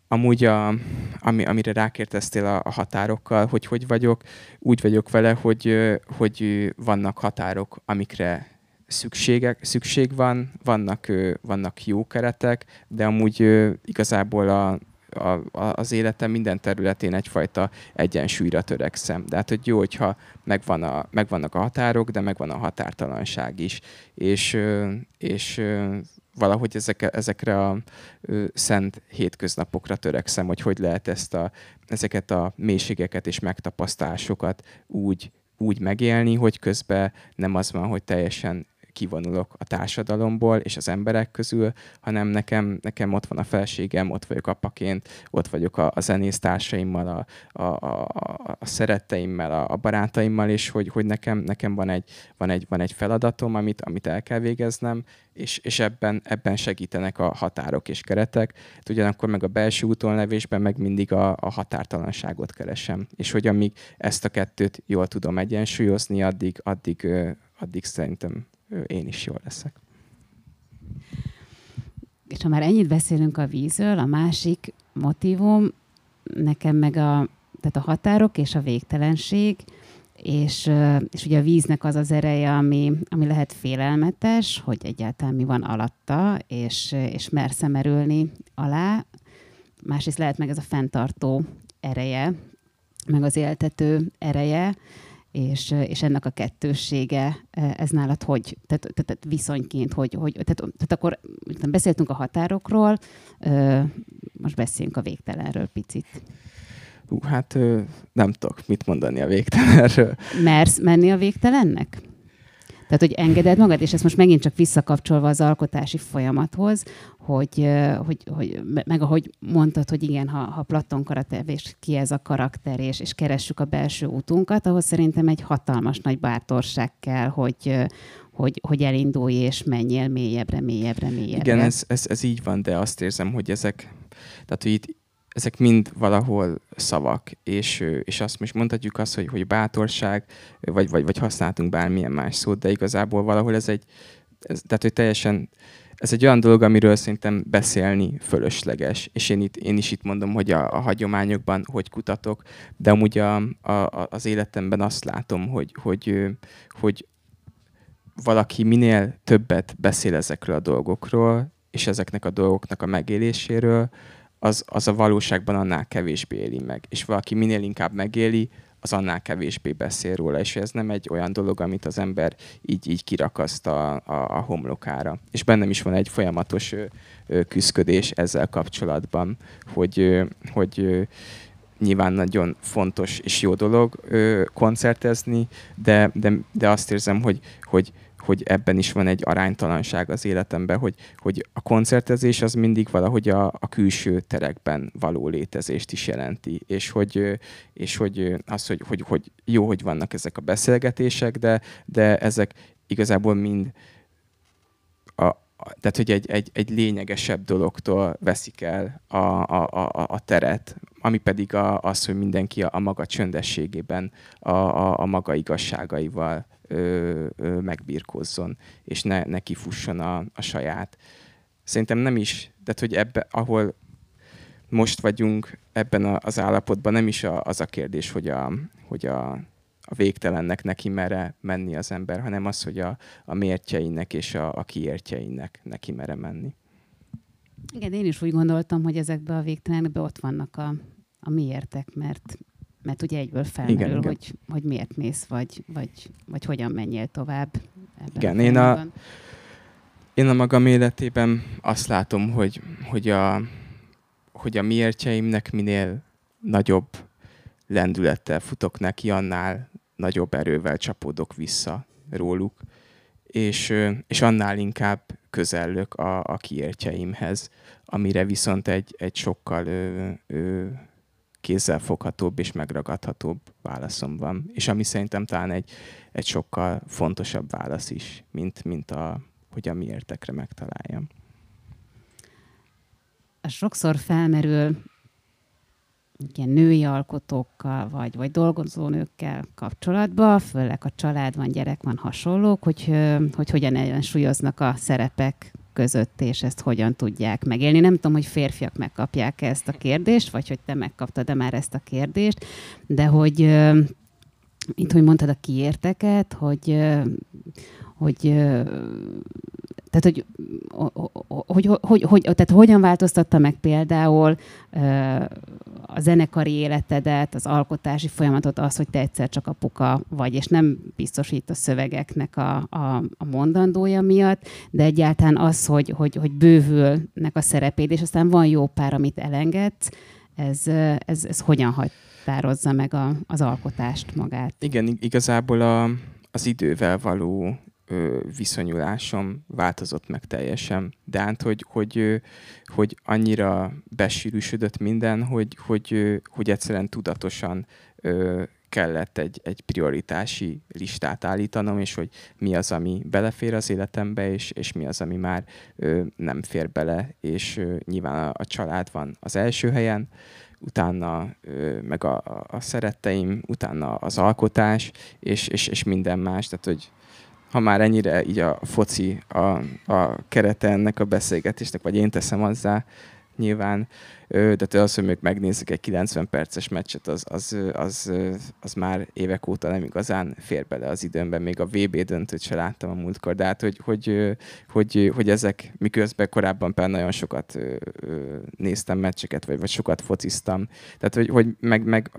Amúgy, a, ami, amire rákérdeztél a, a határokkal, hogy hogy vagyok, úgy vagyok vele, hogy, hogy vannak határok, amikre szükségek, szükség van, vannak, vannak jó keretek, de amúgy igazából a, a, az életem minden területén egyfajta egyensúlyra törekszem. De hát, hogy jó, hogyha megvan a, megvannak a határok, de megvan a határtalanság is. És, és valahogy ezek, ezekre a szent hétköznapokra törekszem, hogy hogy lehet ezt a, ezeket a mélységeket és megtapasztásokat úgy, úgy megélni, hogy közben nem az van, hogy teljesen kivonulok a társadalomból és az emberek közül, hanem nekem, nekem ott van a felségem, ott vagyok apaként, ott vagyok a, a zenésztársaimmal, a, a, a, a szeretteimmel, a, a barátaimmal, és hogy, hogy nekem, nekem van, egy, van, egy, van egy feladatom, amit, amit el kell végeznem, és, és ebben, ebben segítenek a határok és keretek. Hát ugyanakkor meg a belső útonlevésben meg mindig a, a határtalanságot keresem. És hogy amíg ezt a kettőt jól tudom egyensúlyozni, addig, addig, addig szerintem én is jól leszek. És ha már ennyit beszélünk a vízről, a másik motivum nekem meg a, tehát a határok és a végtelenség, és, és ugye a víznek az az ereje, ami, ami lehet félelmetes, hogy egyáltalán mi van alatta, és, és mersz merülni alá. Másrészt lehet meg ez a fenntartó ereje, meg az éltető ereje, és, és ennek a kettőssége, ez nálad hogy, tehát, tehát viszonyként, hogy, hogy tehát, tehát akkor beszéltünk a határokról, most beszéljünk a végtelenről picit. Hú, hát nem tudok mit mondani a végtelenről. Mersz menni a végtelennek? Tehát, hogy engeded magad, és ezt most megint csak visszakapcsolva az alkotási folyamathoz, hogy, hogy, hogy meg ahogy mondtad, hogy igen, ha, ha Platon karatevés ki ez a karakter, és, és keressük a belső útunkat, ahhoz szerintem egy hatalmas nagy bátorság kell, hogy, hogy, hogy elindulj és menjél mélyebbre, mélyebbre, mélyebbre. Igen, ez, ez, ez így van, de azt érzem, hogy ezek, tehát hogy itt ezek mind valahol szavak, és, és azt most mondhatjuk azt, hogy, hogy bátorság, vagy, vagy, vagy használtunk bármilyen más szót, de igazából valahol ez egy, ez, tehát hogy teljesen, ez egy olyan dolog, amiről szerintem beszélni fölösleges, és én, itt, én is itt mondom, hogy a, a hagyományokban hogy kutatok, de amúgy a, a, az életemben azt látom, hogy, hogy, hogy valaki minél többet beszél ezekről a dolgokról, és ezeknek a dolgoknak a megéléséről, az, az a valóságban annál kevésbé éli meg. És valaki minél inkább megéli, az annál kevésbé beszél róla, és ez nem egy olyan dolog, amit az ember így, így kirakaszt a, a, a homlokára. És bennem is van egy folyamatos ö, ö, küzdködés ezzel kapcsolatban, hogy, ö, hogy ö, nyilván nagyon fontos és jó dolog ö, koncertezni, de, de, de azt érzem, hogy, hogy hogy ebben is van egy aránytalanság az életemben, hogy, hogy a koncertezés az mindig valahogy a, a külső terekben való létezést is jelenti, és hogy, és hogy az, hogy, hogy, hogy jó, hogy vannak ezek a beszélgetések, de, de ezek igazából mind a, tehát, hogy egy, egy, egy lényegesebb dologtól veszik el a, a, a, a teret, ami pedig a, az, hogy mindenki a, a maga csöndességében, a, a, a maga igazságaival ö, ö, megbírkozzon, és ne, ne kifusson a, a saját. Szerintem nem is, tehát hogy ebbe, ahol most vagyunk ebben az állapotban, nem is az a kérdés, hogy a, hogy a, a végtelennek neki mere menni az ember, hanem az, hogy a, a mértjeinek és a, a kiértjeinek neki mere menni. Igen, én is úgy gondoltam, hogy ezekben a végtelenekben ott vannak a, a miértek, mert, mert ugye egyből felmerül, igen, igen. Hogy, hogy miért mész, vagy, vagy, vagy hogyan menjél tovább. Ebben igen, a én a, én a magam életében azt látom, hogy, hogy, a, hogy a miértjeimnek minél nagyobb lendülettel futok neki, annál nagyobb erővel csapódok vissza róluk, és, és annál inkább közellök a, a kiértjeimhez, amire viszont egy, egy sokkal ö, ö, kézzelfoghatóbb és megragadhatóbb válaszom van. És ami szerintem talán egy, egy sokkal fontosabb válasz is, mint, mint a, hogy a miértekre megtaláljam. Sokszor felmerül ilyen női alkotókkal, vagy, vagy dolgozónőkkel kapcsolatban, főleg a család van, gyerek van, hasonlók, hogy, hogy hogyan ellensúlyoznak a szerepek között, és ezt hogyan tudják megélni. Nem tudom, hogy férfiak megkapják -e ezt a kérdést, vagy hogy te megkaptad-e már ezt a kérdést, de hogy itt, hogy mondtad a kiérteket, hogy, hogy tehát, hogy, hogy, hogy, hogy, tehát hogyan változtatta meg például a zenekari életedet, az alkotási folyamatot az, hogy te egyszer csak apuka vagy, és nem biztosít a szövegeknek a, a, a mondandója miatt, de egyáltalán az, hogy, hogy, hogy bővülnek a szerepéd, és aztán van jó pár, amit elengedsz, ez, ez, ez hogyan határozza meg a, az alkotást magát? Igen, igazából a, az idővel való ö, viszonyulásom változott meg teljesen. De hát, hogy, hogy, hogy annyira besűrűsödött minden, hogy, hogy, hogy egyszerűen tudatosan ö, kellett egy, egy prioritási listát állítanom, és hogy mi az, ami belefér az életembe, és, és mi az, ami már ö, nem fér bele, és ö, nyilván a, a család van az első helyen, utána ö, meg a, a szeretteim, utána az alkotás, és, és, és minden más, tehát hogy ha már ennyire így a foci a, a kerete ennek a beszélgetésnek, vagy én teszem hozzá, nyilván, de az, hogy még megnézzük egy 90 perces meccset, az, az, az, az már évek óta nem igazán fér bele az időmben. Még a VB döntőt se láttam a múltkor, de hát, hogy, hogy, hogy, hogy ezek miközben korábban például nagyon sokat néztem meccseket, vagy, vagy sokat fociztam. Tehát, hogy, hogy meg, meg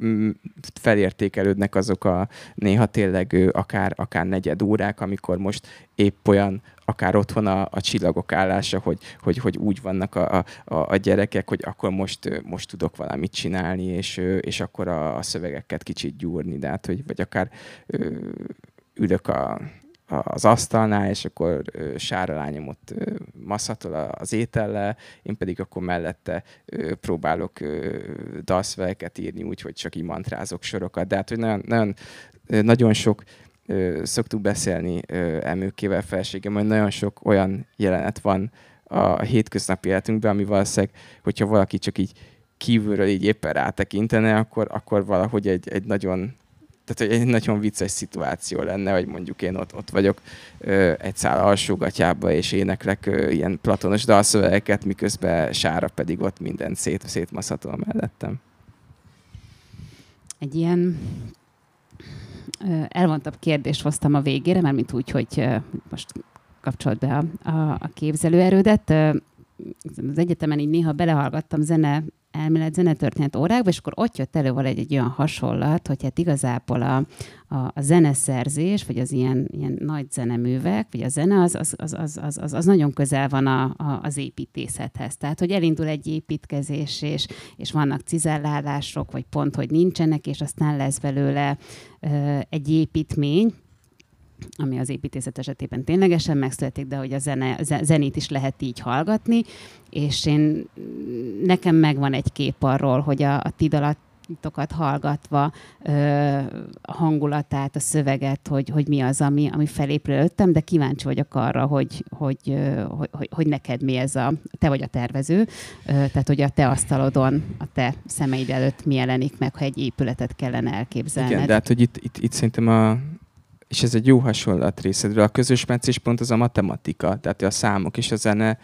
felértékelődnek azok a néha tényleg akár, akár negyed órák, amikor most épp olyan akár otthon a, a csillagok állása, hogy, hogy, hogy úgy vannak a, a, a gyerekek, hogy akkor most, most tudok valamit csinálni, és, és akkor a, a szövegeket kicsit gyúrni, de hát, hogy, vagy akár ülök a, az asztalnál, és akkor sára lányom ott masszatol az étellel, én pedig akkor mellette próbálok dalszövegeket írni úgy, hogy csak így mantrázok sorokat. De hát, hogy nagyon, nagyon, nagyon sok szoktuk beszélni emőkével felségem, hogy nagyon sok olyan jelenet van a hétköznapi életünkben, ami valószínűleg, hogyha valaki csak így kívülről így éppen rátekintene, akkor, akkor valahogy egy, egy nagyon tehát egy nagyon vicces szituáció lenne, hogy mondjuk én ott, ott vagyok ö, egy szál alsógatjába, és éneklek ö, ilyen platonos dalszövegeket, miközben Sára pedig ott mindent szét, szétmaszhatol mellettem. Egy ilyen elvontabb kérdést hoztam a végére, mert mint úgy, hogy most kapcsolt be a, a, a képzelőerődet. Az egyetemen így néha belehallgattam zene elmélet zenetörténet órákba, és akkor ott jött elő egy, egy olyan hasonlat, hogy hát igazából a, a, a zeneszerzés, vagy az ilyen, ilyen nagy zeneművek, vagy a zene, az, az, az, az, az, az, az nagyon közel van a, a, az építészethez. Tehát, hogy elindul egy építkezés, és, és vannak cizellálások, vagy pont, hogy nincsenek, és aztán lesz belőle ö, egy építmény, ami az építészet esetében ténylegesen megszületik, de hogy a zene, zenét is lehet így hallgatni, és én, nekem megvan egy kép arról, hogy a, a ti dalatokat hallgatva ö, a hangulatát, a szöveget, hogy, hogy mi az, ami, ami felépül de kíváncsi vagyok arra, hogy, hogy, hogy, hogy, hogy neked mi ez a, te vagy a tervező, ö, tehát hogy a te asztalodon, a te szemeid előtt mi jelenik meg, ha egy épületet kellene elképzelned. Igen, de hát, hogy itt, itt, itt szerintem a, és ez egy jó hasonlat részedről. A közös pont az a matematika, tehát a számok és a zene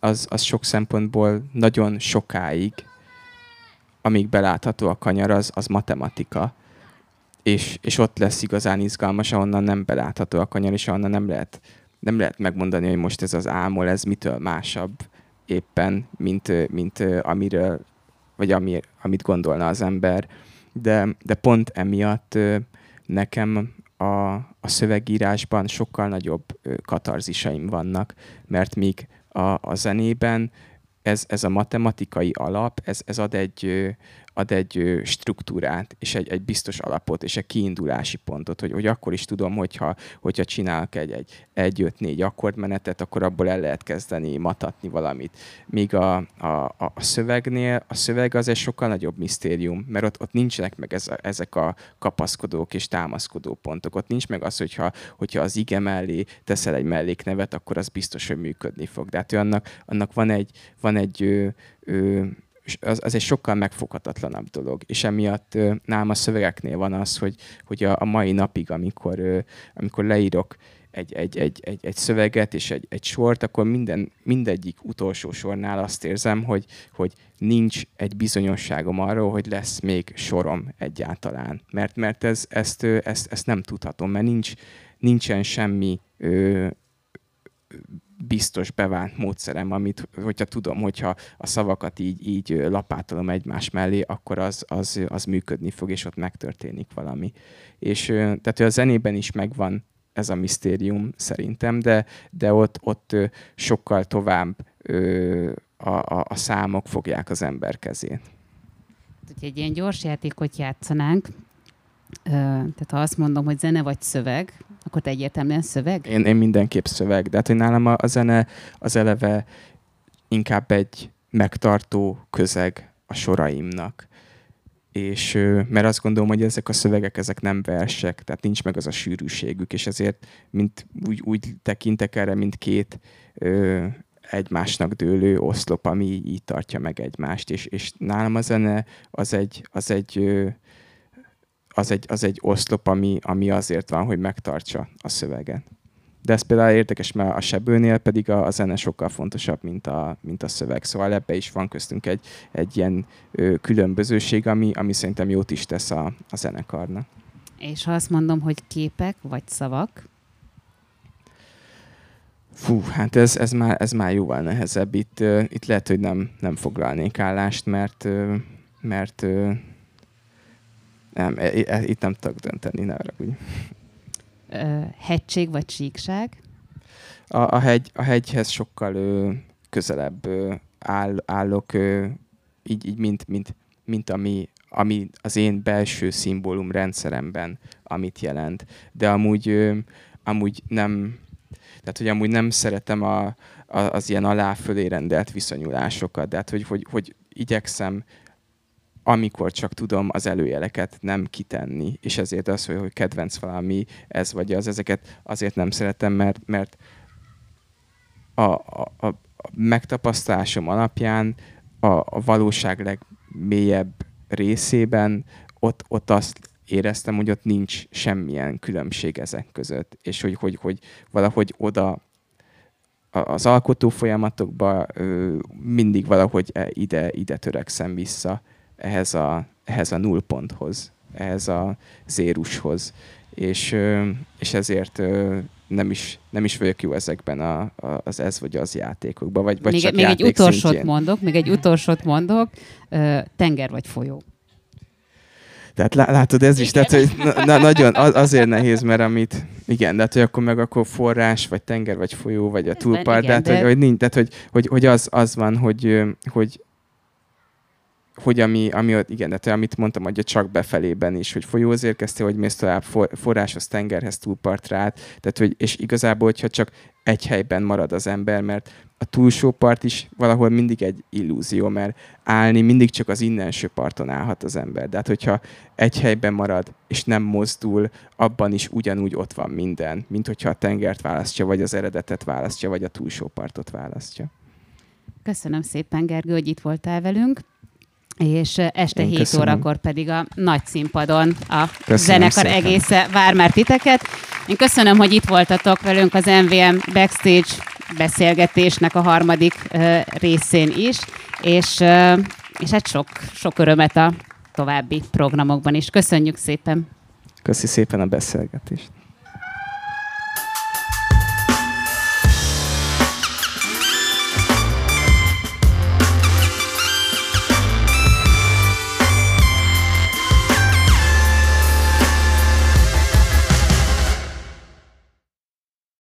az, az sok szempontból nagyon sokáig amíg belátható a kanyar, az, az matematika. És, és ott lesz igazán izgalmas, ahonnan nem belátható a kanyar, és ahonnan nem lehet, nem lehet megmondani, hogy most ez az álmol, ez mitől másabb éppen, mint, mint amiről, vagy ami, amit gondolna az ember. De, de pont emiatt nekem a, a szövegírásban sokkal nagyobb katarzisaim vannak, mert míg a, a zenében ez, ez a matematikai alap, ez, ez ad egy, ad egy struktúrát, és egy, egy biztos alapot, és egy kiindulási pontot, hogy, hogy akkor is tudom, hogyha, hogyha csinálok egy, egy, egy öt, négy akkordmenetet, akkor abból el lehet kezdeni matatni valamit. Míg a, a, a szövegnél, a szöveg az egy sokkal nagyobb misztérium, mert ott, ott nincsenek meg ez a, ezek a kapaszkodók és támaszkodó pontok. Ott nincs meg az, hogyha, hogyha az ige mellé teszel egy melléknevet, akkor az biztos, hogy működni fog. De hát annak, annak van egy, van egy ö, ö, az, az egy sokkal megfoghatatlanabb dolog. És emiatt nálam a szövegeknél van az, hogy, hogy a, a mai napig, amikor, amikor leírok egy, egy, egy, egy, egy szöveget és egy, egy sort, akkor minden, mindegyik utolsó sornál azt érzem, hogy, hogy nincs egy bizonyosságom arról, hogy lesz még sorom egyáltalán. Mert, mert ez, ezt, ezt, ezt nem tudhatom, mert nincs, nincsen semmi ö, biztos bevált módszerem, amit, hogyha tudom, hogyha a szavakat így, így lapátolom egymás mellé, akkor az, az, az működni fog, és ott megtörténik valami. És tehát a zenében is megvan ez a misztérium szerintem, de, de ott, ott sokkal tovább a, a, a számok fogják az ember kezét. Hogyha egy ilyen gyors játékot játszanánk, tehát ha azt mondom, hogy zene vagy szöveg, akkor te egyértelműen szöveg? Én, én mindenképp szöveg, de hát, hogy nálam a, a zene az eleve inkább egy megtartó közeg a soraimnak. És mert azt gondolom, hogy ezek a szövegek, ezek nem versek, tehát nincs meg az a sűrűségük, és ezért mint, úgy, úgy tekintek erre, mint két ö, egymásnak dőlő oszlop, ami így tartja meg egymást, és, és nálam a zene az egy, az egy ö, az egy, az egy oszlop, ami, ami azért van, hogy megtartsa a szöveget. De ez például érdekes, mert a sebőnél pedig a, a zene sokkal fontosabb, mint a, mint a szöveg. Szóval ebbe is van köztünk egy, egy ilyen ö, különbözőség, ami, ami szerintem jót is tesz a, a zenekarnak. És ha azt mondom, hogy képek vagy szavak? Fú, hát ez, ez, már, ez már jóval nehezebb. Itt, uh, itt lehet, hogy nem, nem foglalnék állást, mert, uh, mert uh, nem, e, e, itt nem tudok dönteni, ne arra úgy. Hegység vagy síkság? A, a, hegy, a hegyhez sokkal ö, közelebb ö, áll, állok, ö, így, így mint, mint, mint ami, ami az én belső szimbólum rendszeremben, amit jelent. De amúgy, ö, amúgy nem, tehát hogy amúgy nem szeretem a, a, az ilyen alá-fölé rendelt viszonyulásokat, de hát hogy, hogy, hogy igyekszem amikor csak tudom az előjeleket nem kitenni, és ezért az, hogy, hogy kedvenc valami ez vagy az, ezeket azért nem szeretem, mert, mert a, a, a megtapasztalásom alapján a, a valóság legmélyebb részében ott, ott azt éreztem, hogy ott nincs semmilyen különbség ezek között, és hogy, hogy, hogy valahogy oda az alkotó folyamatokba mindig valahogy e, ide, ide törekszem vissza ehhez a, ehhez a nullponthoz, ehhez a zérushoz. És, és ezért nem is, nem is vagyok jó ezekben a, a, az ez vagy az játékokban. Vagy, vagy még csak még egy utolsót mondok, még egy utolsót mondok, tenger vagy folyó. Tehát látod, ez is, tehát, hogy na, nagyon azért nehéz, mert amit, igen, de hát, hogy akkor meg akkor forrás, vagy tenger, vagy folyó, vagy a túlpart, de... hogy, hogy nincs, tehát, hogy, hogy, hogy az, az van, hogy, hogy hogy ami, ami igen, de amit mondtam, hogy csak befelében is, hogy folyóhoz érkeztél, hogy mész tovább for, forráshoz, tengerhez, túlpartra át, tehát, hogy, és igazából, hogyha csak egy helyben marad az ember, mert a túlsó part is valahol mindig egy illúzió, mert állni mindig csak az innenső parton állhat az ember. De hát, hogyha egy helyben marad, és nem mozdul, abban is ugyanúgy ott van minden, mint hogyha a tengert választja, vagy az eredetet választja, vagy a túlsó partot választja. Köszönöm szépen, Gergő, hogy itt voltál velünk és este Én 7 köszönöm. órakor pedig a nagy színpadon a köszönöm zenekar szépen. egésze vár már titeket. Én köszönöm, hogy itt voltatok velünk az MVM Backstage beszélgetésnek a harmadik uh, részén is, és uh, és hát sok, sok örömet a további programokban is. Köszönjük szépen! Köszi szépen a beszélgetést!